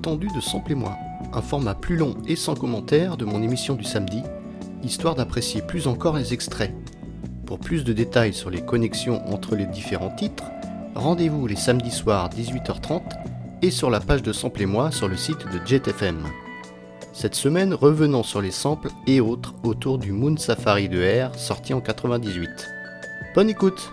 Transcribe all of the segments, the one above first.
Détendue de Sample et moi, un format plus long et sans commentaire de mon émission du samedi, histoire d'apprécier plus encore les extraits. Pour plus de détails sur les connexions entre les différents titres, rendez-vous les samedis soirs 18h30 et sur la page de Sample et moi sur le site de JetFM. Cette semaine, revenons sur les samples et autres autour du Moon Safari de R sorti en 98. Bonne écoute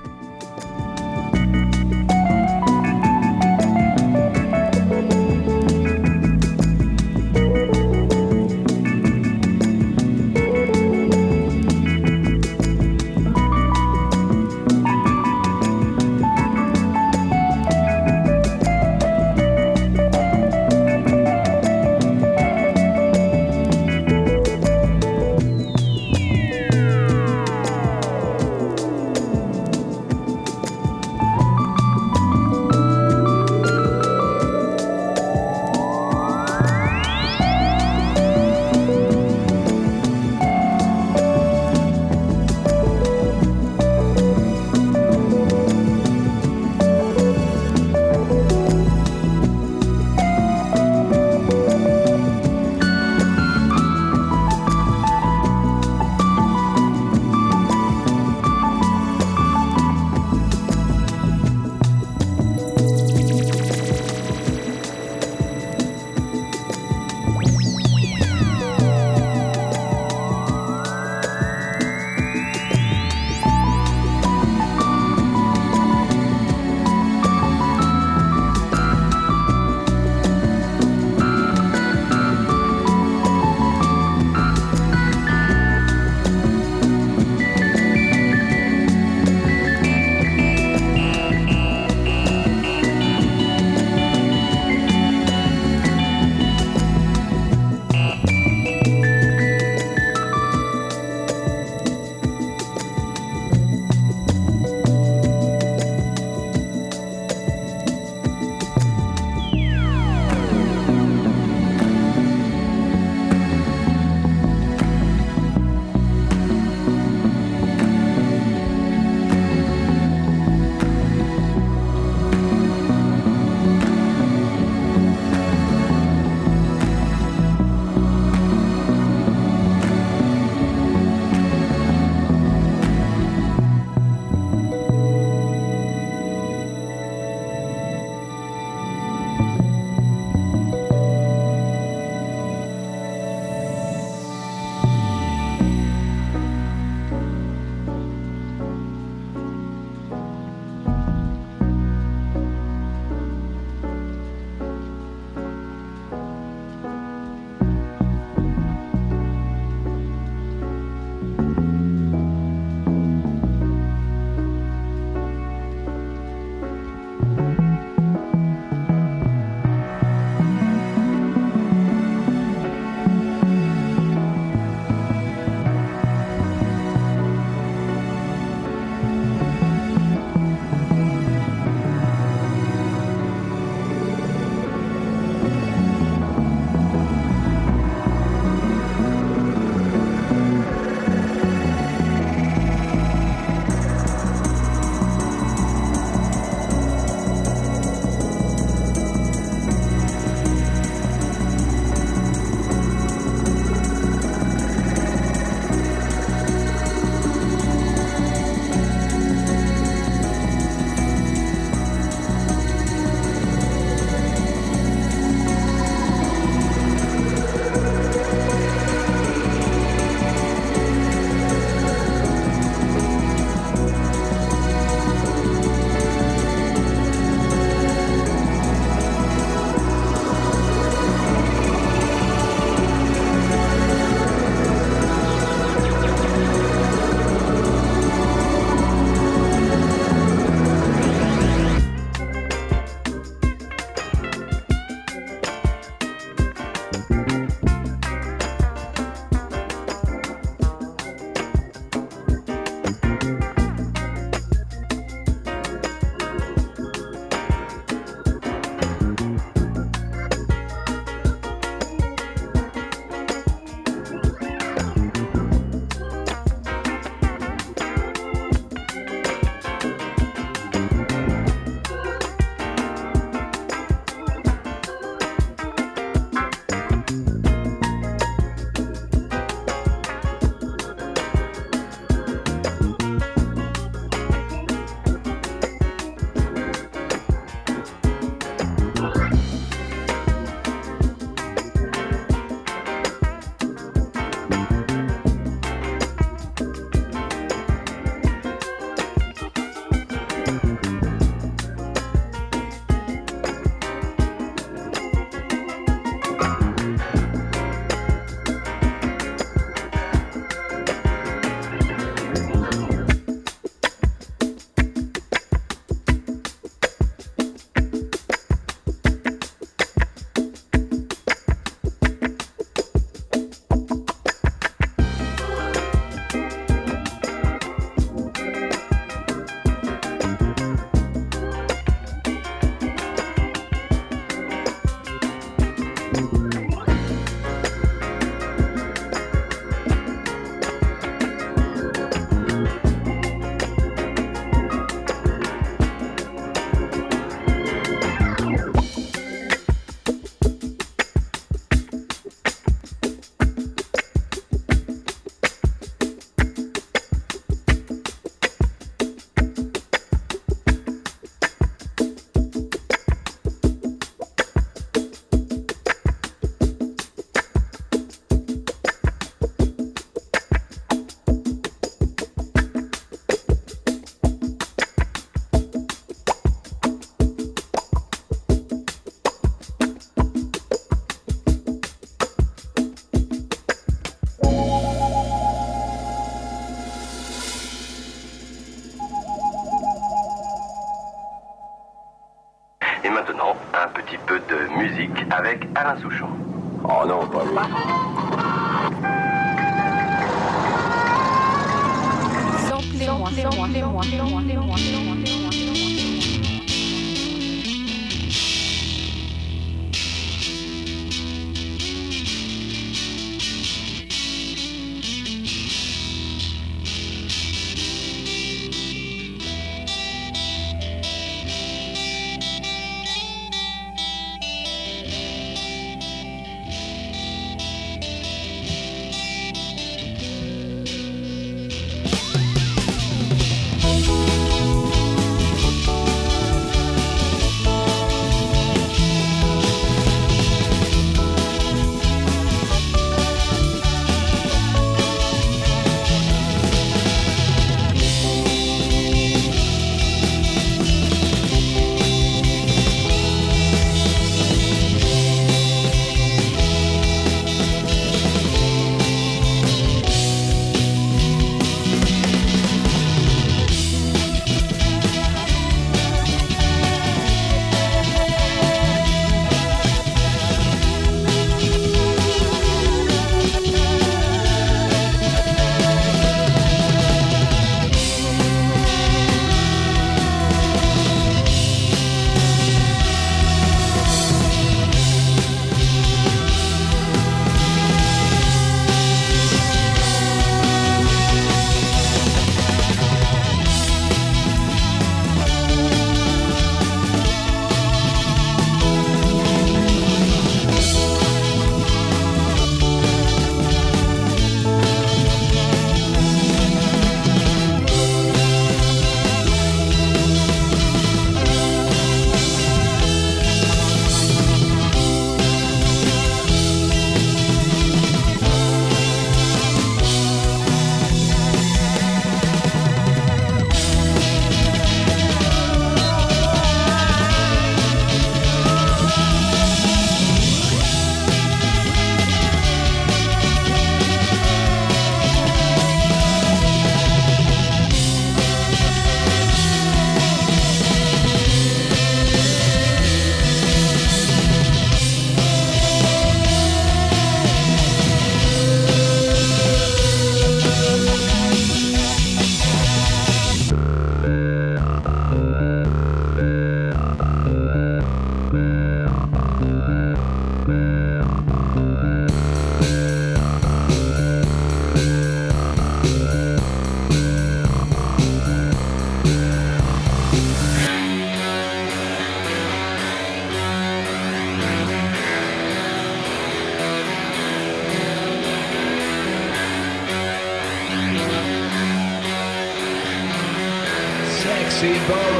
Steve Bowie.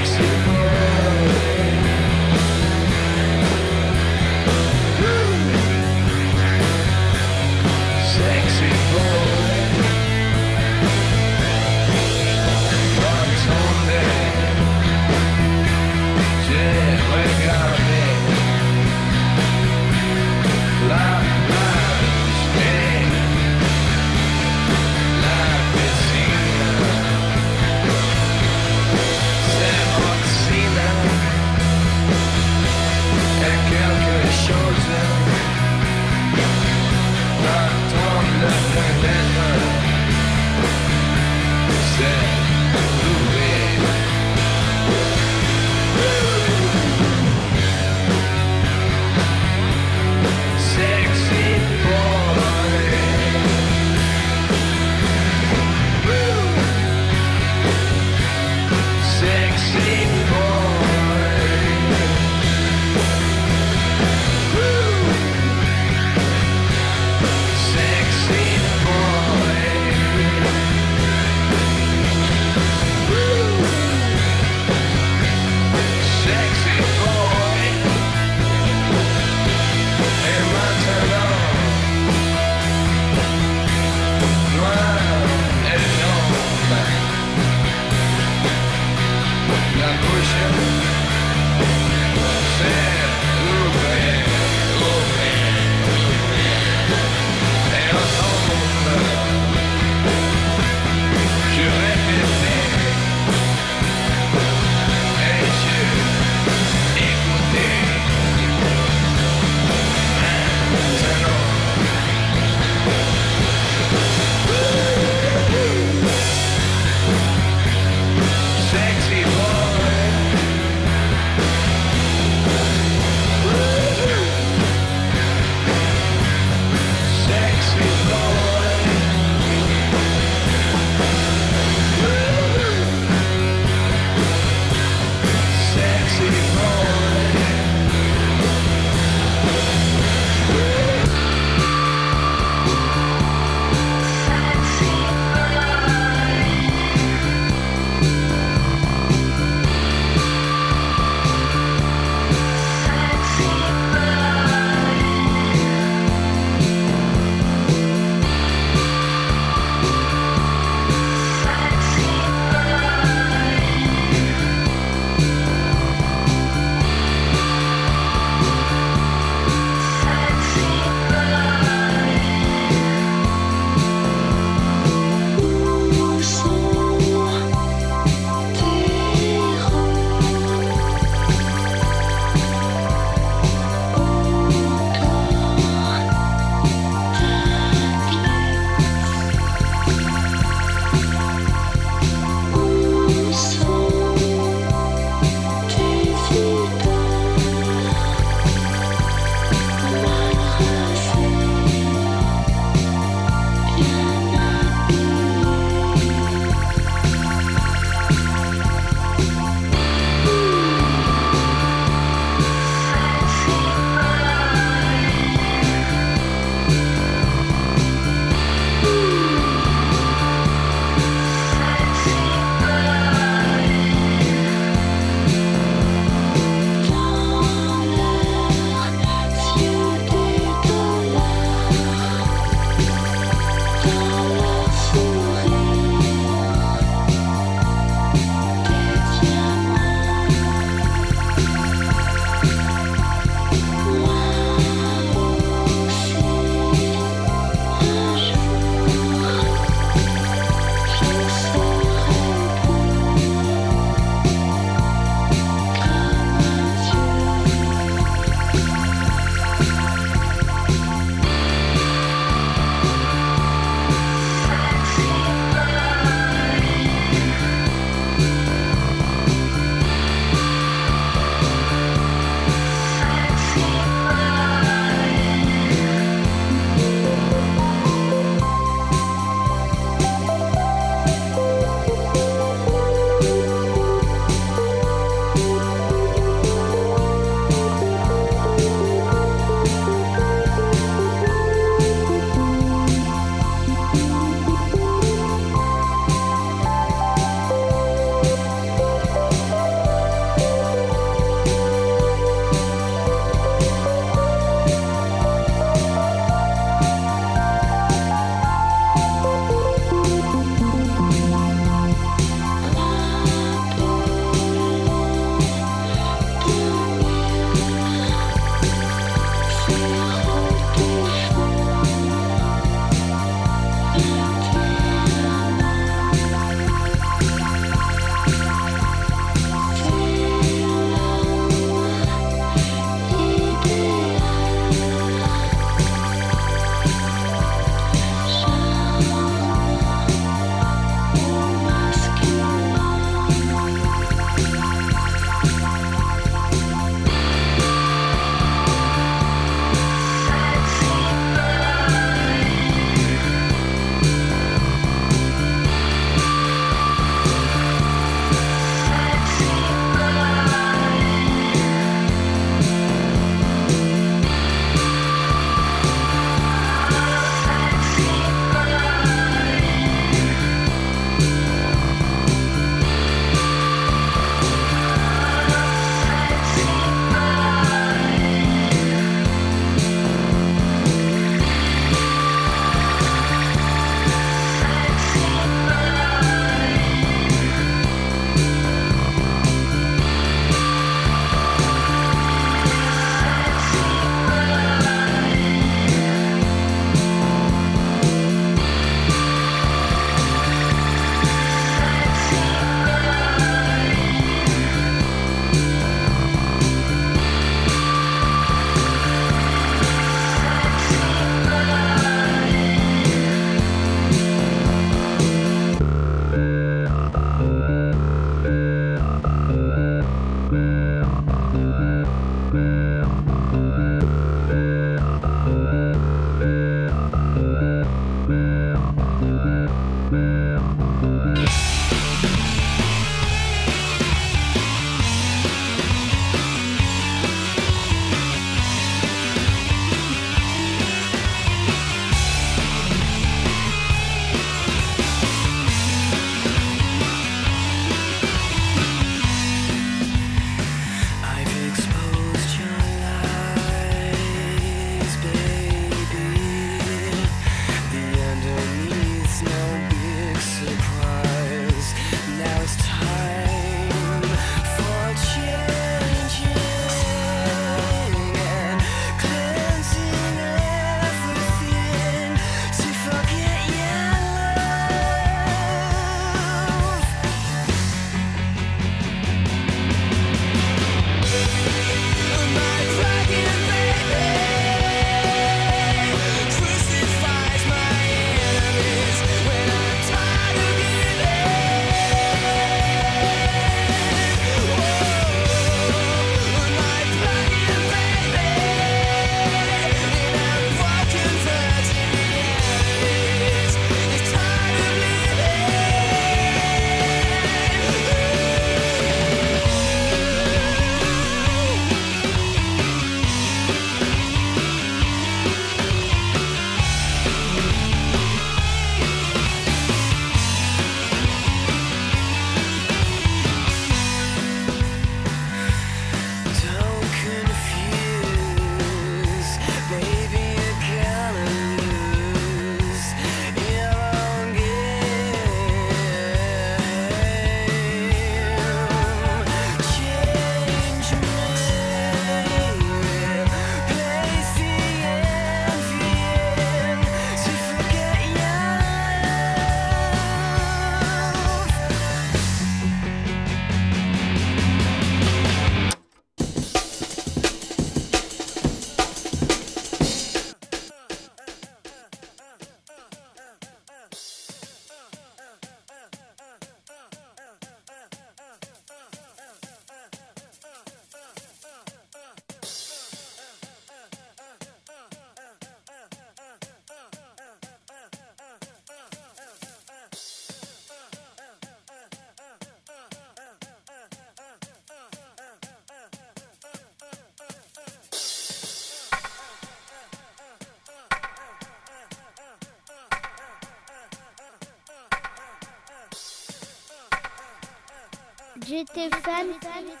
J'étais fan. Quatre-vingt-deux. Samplez-moi.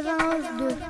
I used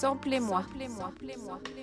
to see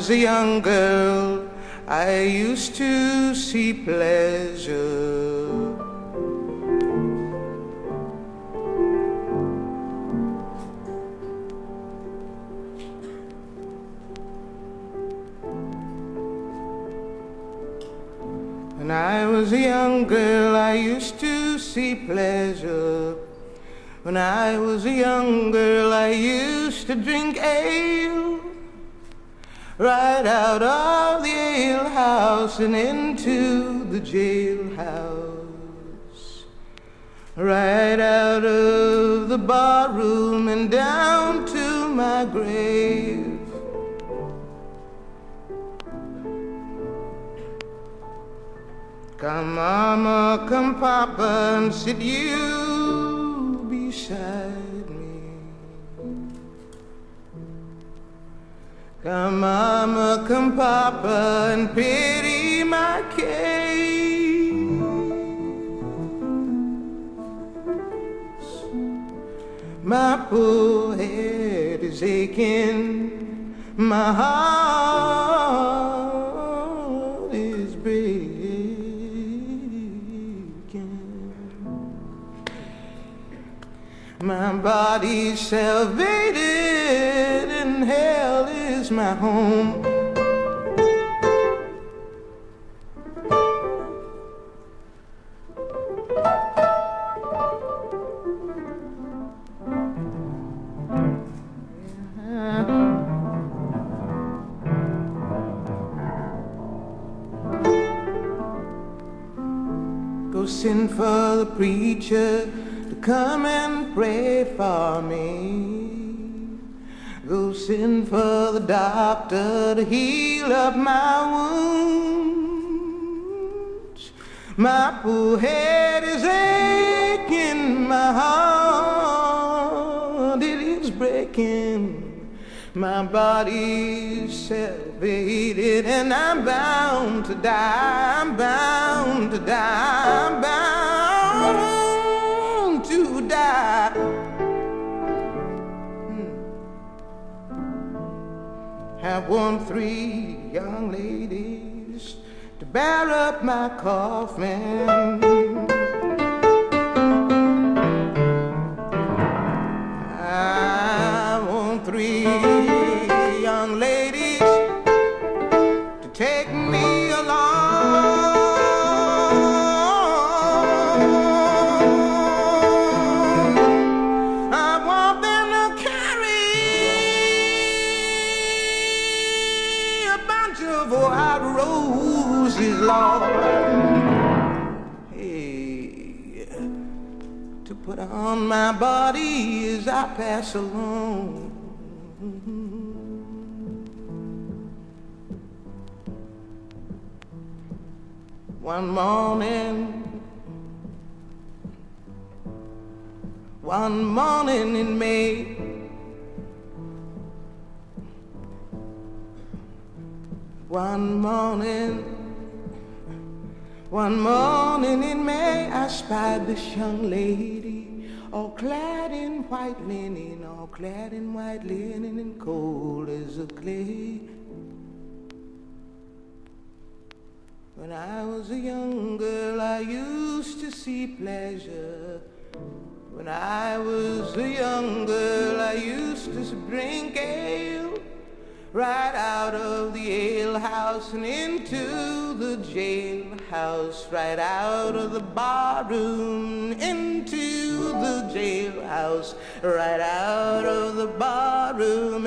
was a young girl, I used to see pleasure. When I was a young girl, I used to see pleasure. When I was a young girl, I used to drink ale and into the jailhouse, right out of the barroom and down to my grave. Come, mama, come, papa, and sit you beside Come, mama, come, papa, and pity my case. My poor head is aching, my heart is breaking. My body's salvated hell is my home. Go send for the preacher to come and pray for me. Go send for the doctor to heal up my wounds. My poor head is aching, my heart it is breaking. My body's self-hated and I'm bound to die. I'm bound to die. I'm bound to die. Have won three young ladies to bear up my coffin. On my body as I pass along. One morning, one morning in May, one morning, one morning in May, I spied this young lady, clad in white linen, all clad in white linen and cold as a clay. When I was a young girl, I used to see pleasure. When I was a young girl, I used to drink ale right out of the alehouse and into the jailhouse, right out of the barroom into the jailhouse, right out of the barroom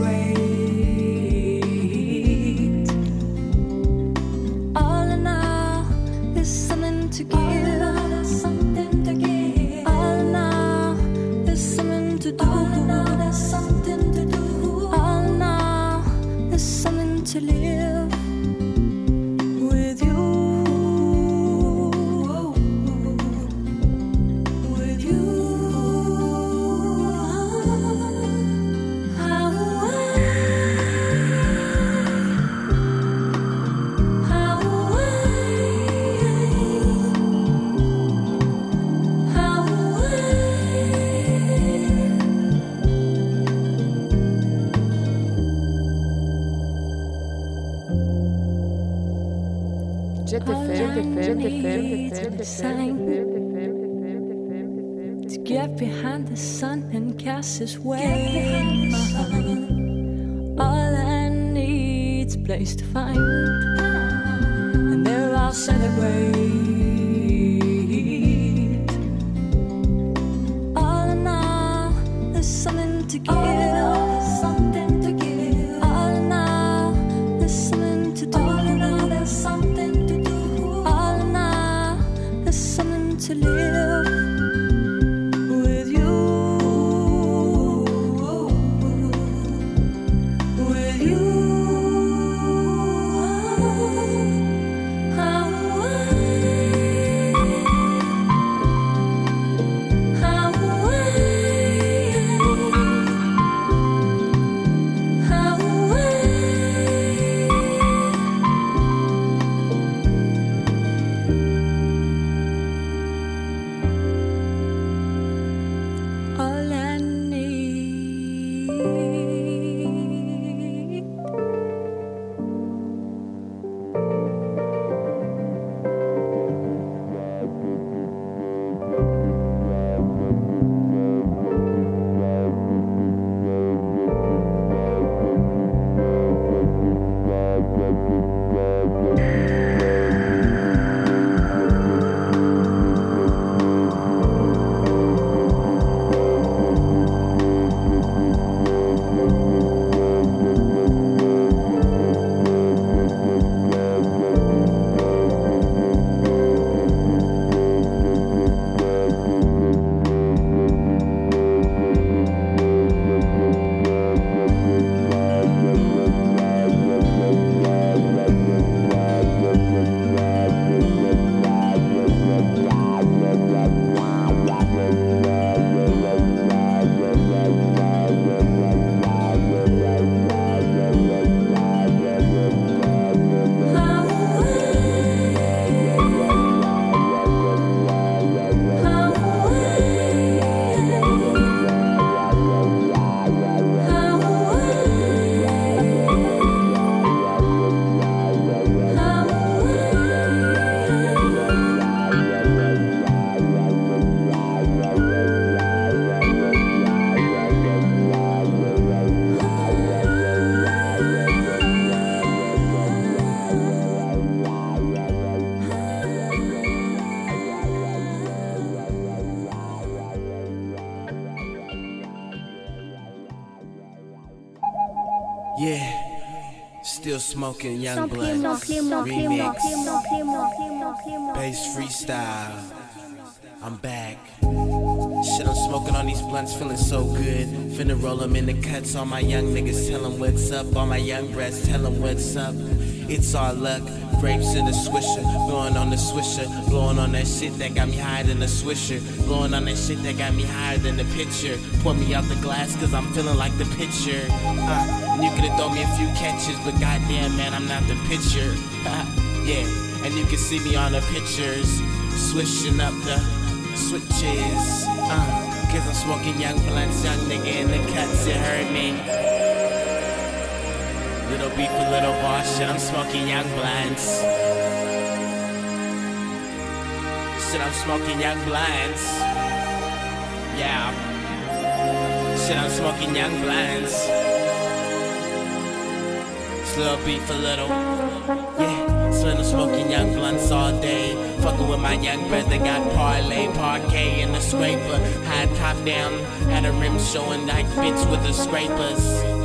embrace. FM, Jet FM, Jet FM, to get behind the sun and cast his way. All I need's a place to find, still smoking young blood. Remix, bass freestyle. I'm back. Shit, I'm smoking on these blunts, feeling so good. Finna roll them in the cuts. All my young niggas tell 'em what's up. All my young brats tell 'em what's up. It's all luck. Grapes in the swisher, blowing on the swisher, blowing on that shit that got me higher than the swisher, blowing on that shit that got me higher than the pitcher. Pour me out the glass cause I'm feeling like the pitcher. Uh, and you could've thrown me a few catches, but goddamn man, I'm not the pitcher. yeah, and you can see me on the pictures, swishing up the switches. Uh, cause I'm smoking young blunts, young nigga in the cuts, you heard me. Little beef a little boss, shit, I'm smoking young blunts. Shit, I'm smoking young blunts. Yeah. Shit, I'm smoking young blunts. It's little beef a little. Yeah. So I'm smoking young blunts all day. Fucking with my young brother, got parlay, parquet in the scraper. High top down, had a rim showing like bitch with the scrapers.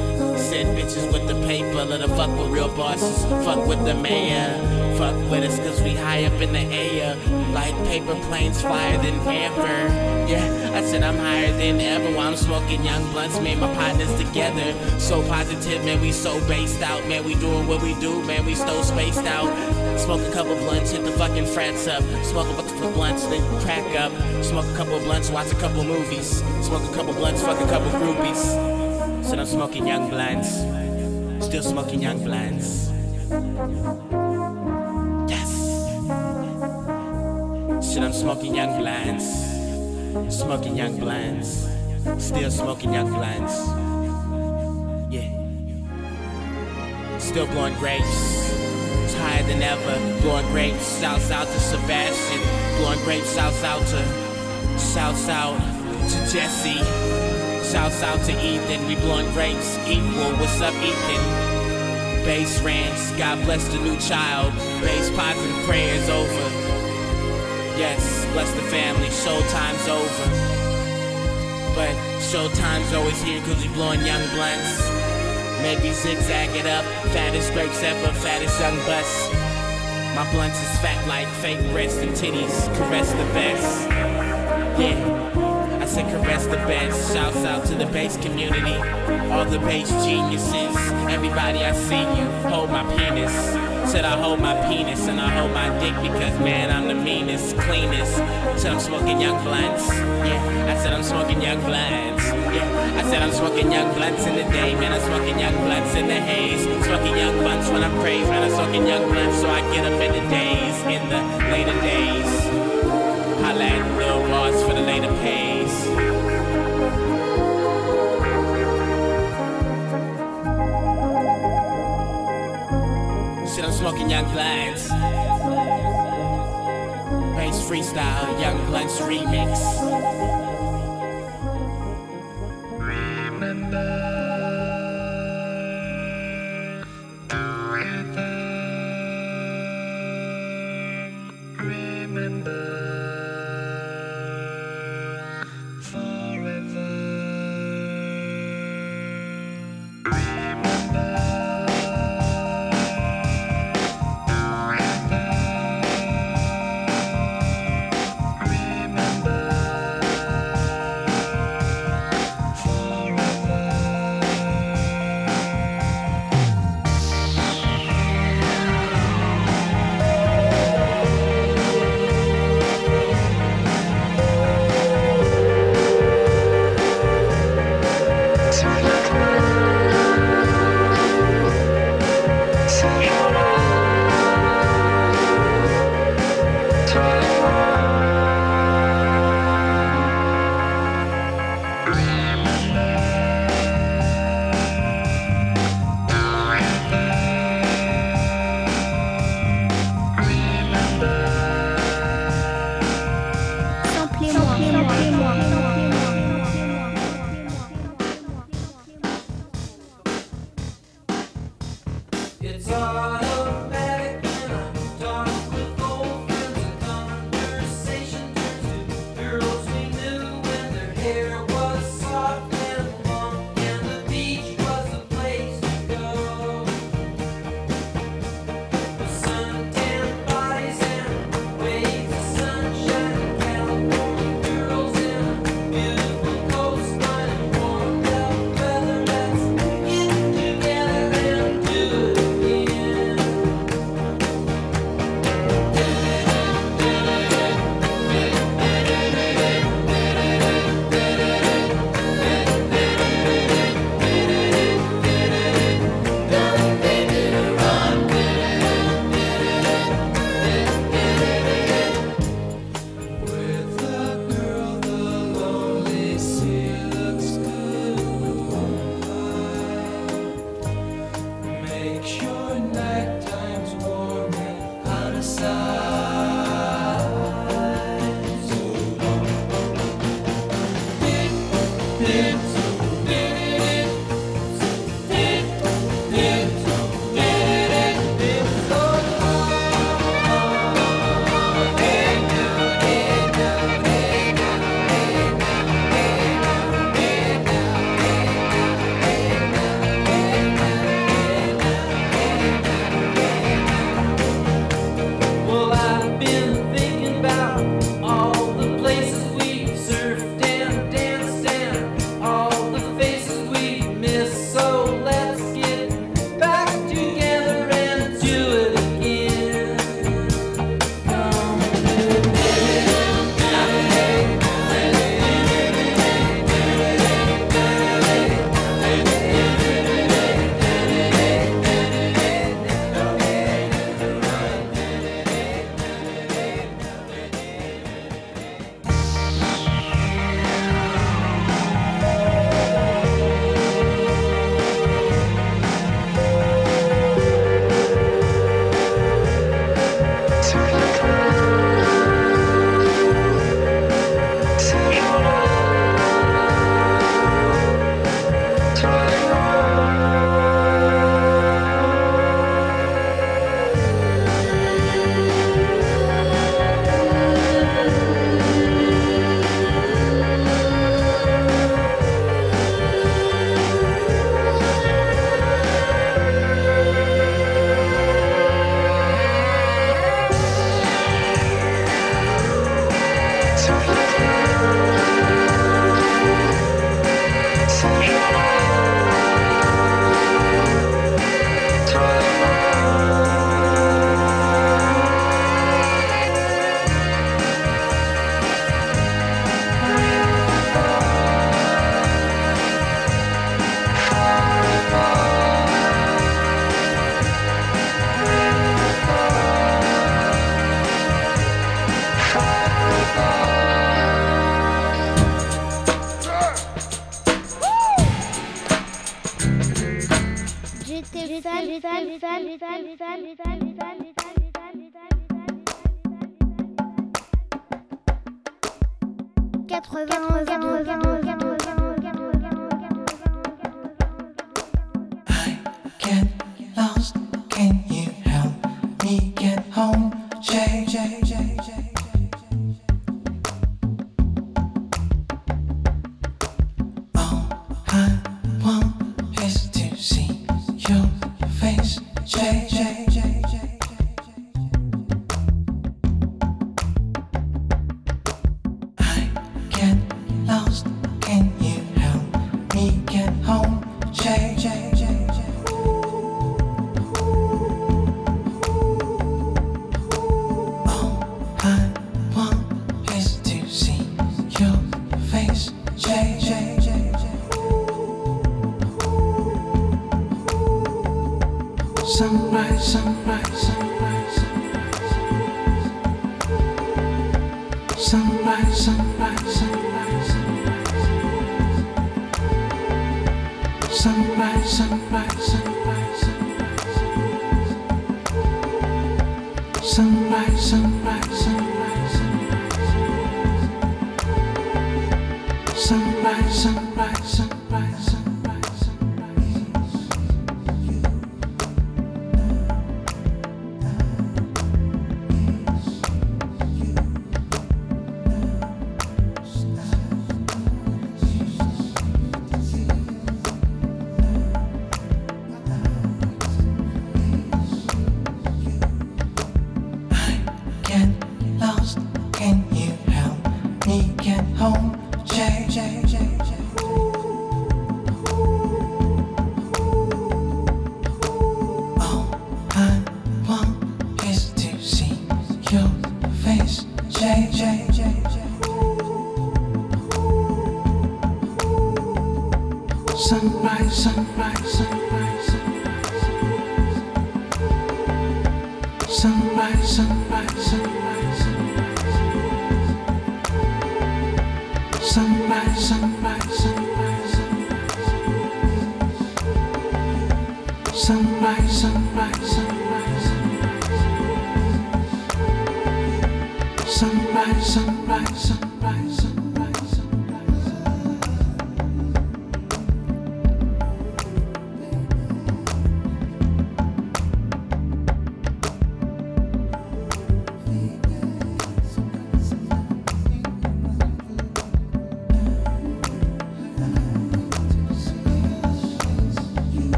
Said bitches with the paper, let her fuck with real bosses. Fuck with the mayor. Fuck with us cause we high up in the air. Like paper planes flyer than ever. Yeah, I said I'm higher than ever while I'm smoking young blunts. Man, my partners together. So positive, man, we so based out. Man, we doing what we do, man, we so spaced out. Smoke a couple blunts, hit the fucking frets up. Smoke a couple blunts, then crack up. Smoke a couple blunts, watch a couple movies. Smoke a couple blunts, fuck a couple groupies. Said I'm smoking young blunts. Still smoking young blunts. Yes. Shit, I'm smoking young blunts. Smoking young blunts. Still smoking young blunts. Yeah. Still blowing grapes. It's higher than ever. Blowing grapes. Shouts out to Sebastian. Blowing grapes. Shouts out to. Shouts out to Jesse. Shouts out to Ethan. We blowing grapes. Equal. What's up, Ethan? Base rants, God bless the new child. Base positive prayers over. Yes, bless the family. Showtime's over. But showtime's always here cause we blowing young blunts. Maybe zigzag it up. Fattest grapes ever, fattest young bus. My blunts is fat like fake breasts and titties. Caress the best. Yeah. Said caress the best. Shouts out to the bass community, all the bass geniuses. Everybody I see you, hold my penis. Said I hold my penis and I hold my dick because man I'm the meanest, cleanest. Said I'm smoking young blunts. Yeah, I said I'm smoking young blunts. Yeah, I said I'm smoking young blunts in the day, man. I'm smoking young blunts in the haze. Smoking young blunts when I praise, man. I'm smoking young blunts so I get up in the days, in the later days. Shit, young. Bass freestyle, young blunts remix. sunrise, sunrise, sunrise, sunrise, sunrise, sunrise, sunrise, sunrise, sunrise, sunrise, sunrise, sunrise, sunrise, sunrise, sunrise.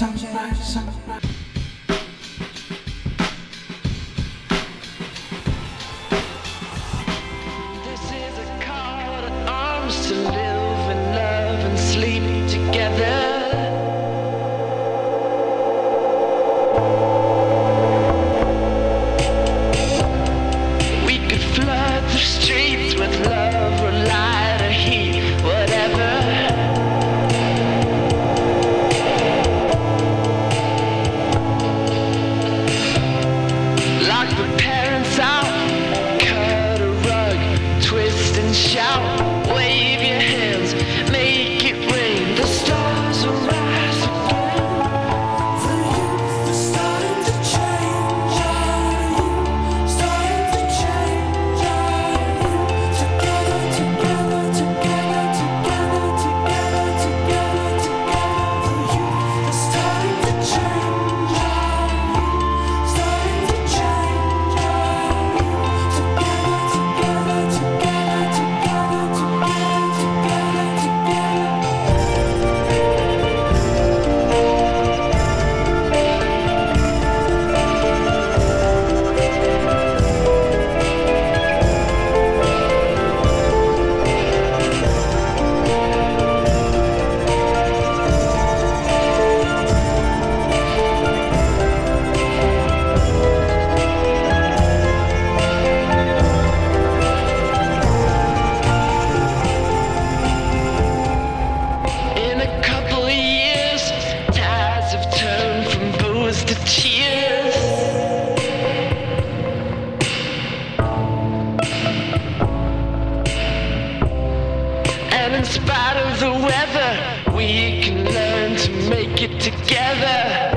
sunrise, sunrise. we can learn to make it together.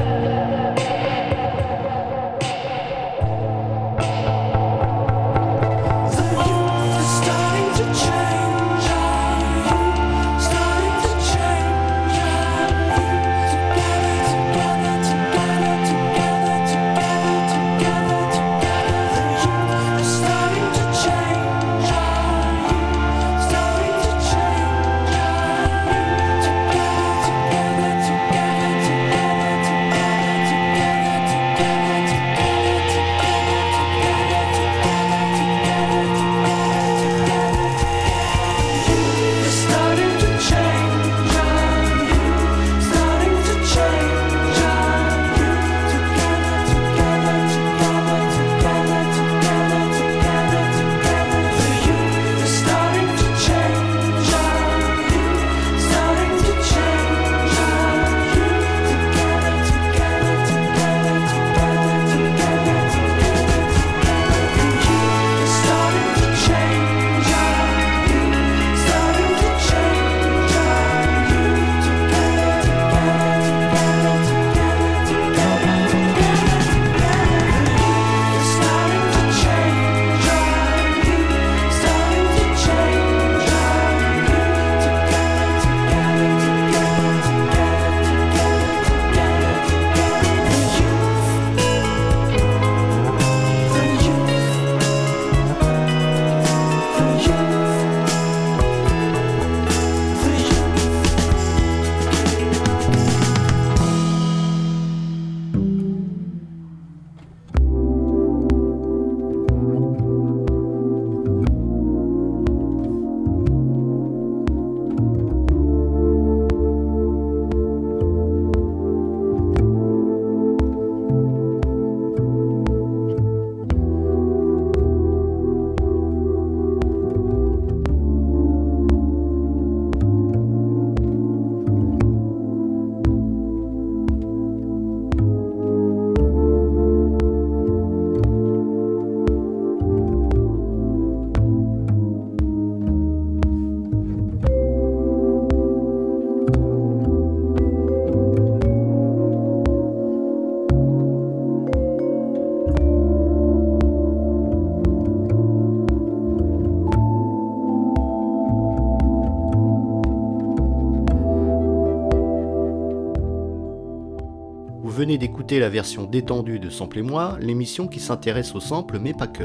La version détendue de Sample et moi, l'émission qui s'intéresse au sample mais pas que.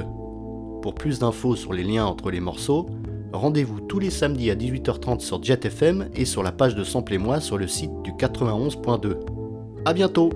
Pour plus d'infos sur les liens entre les morceaux, rendez-vous tous les samedis à 18h30 sur Jet FM et sur la page de Sample et moi sur le site du 91.2. A bientôt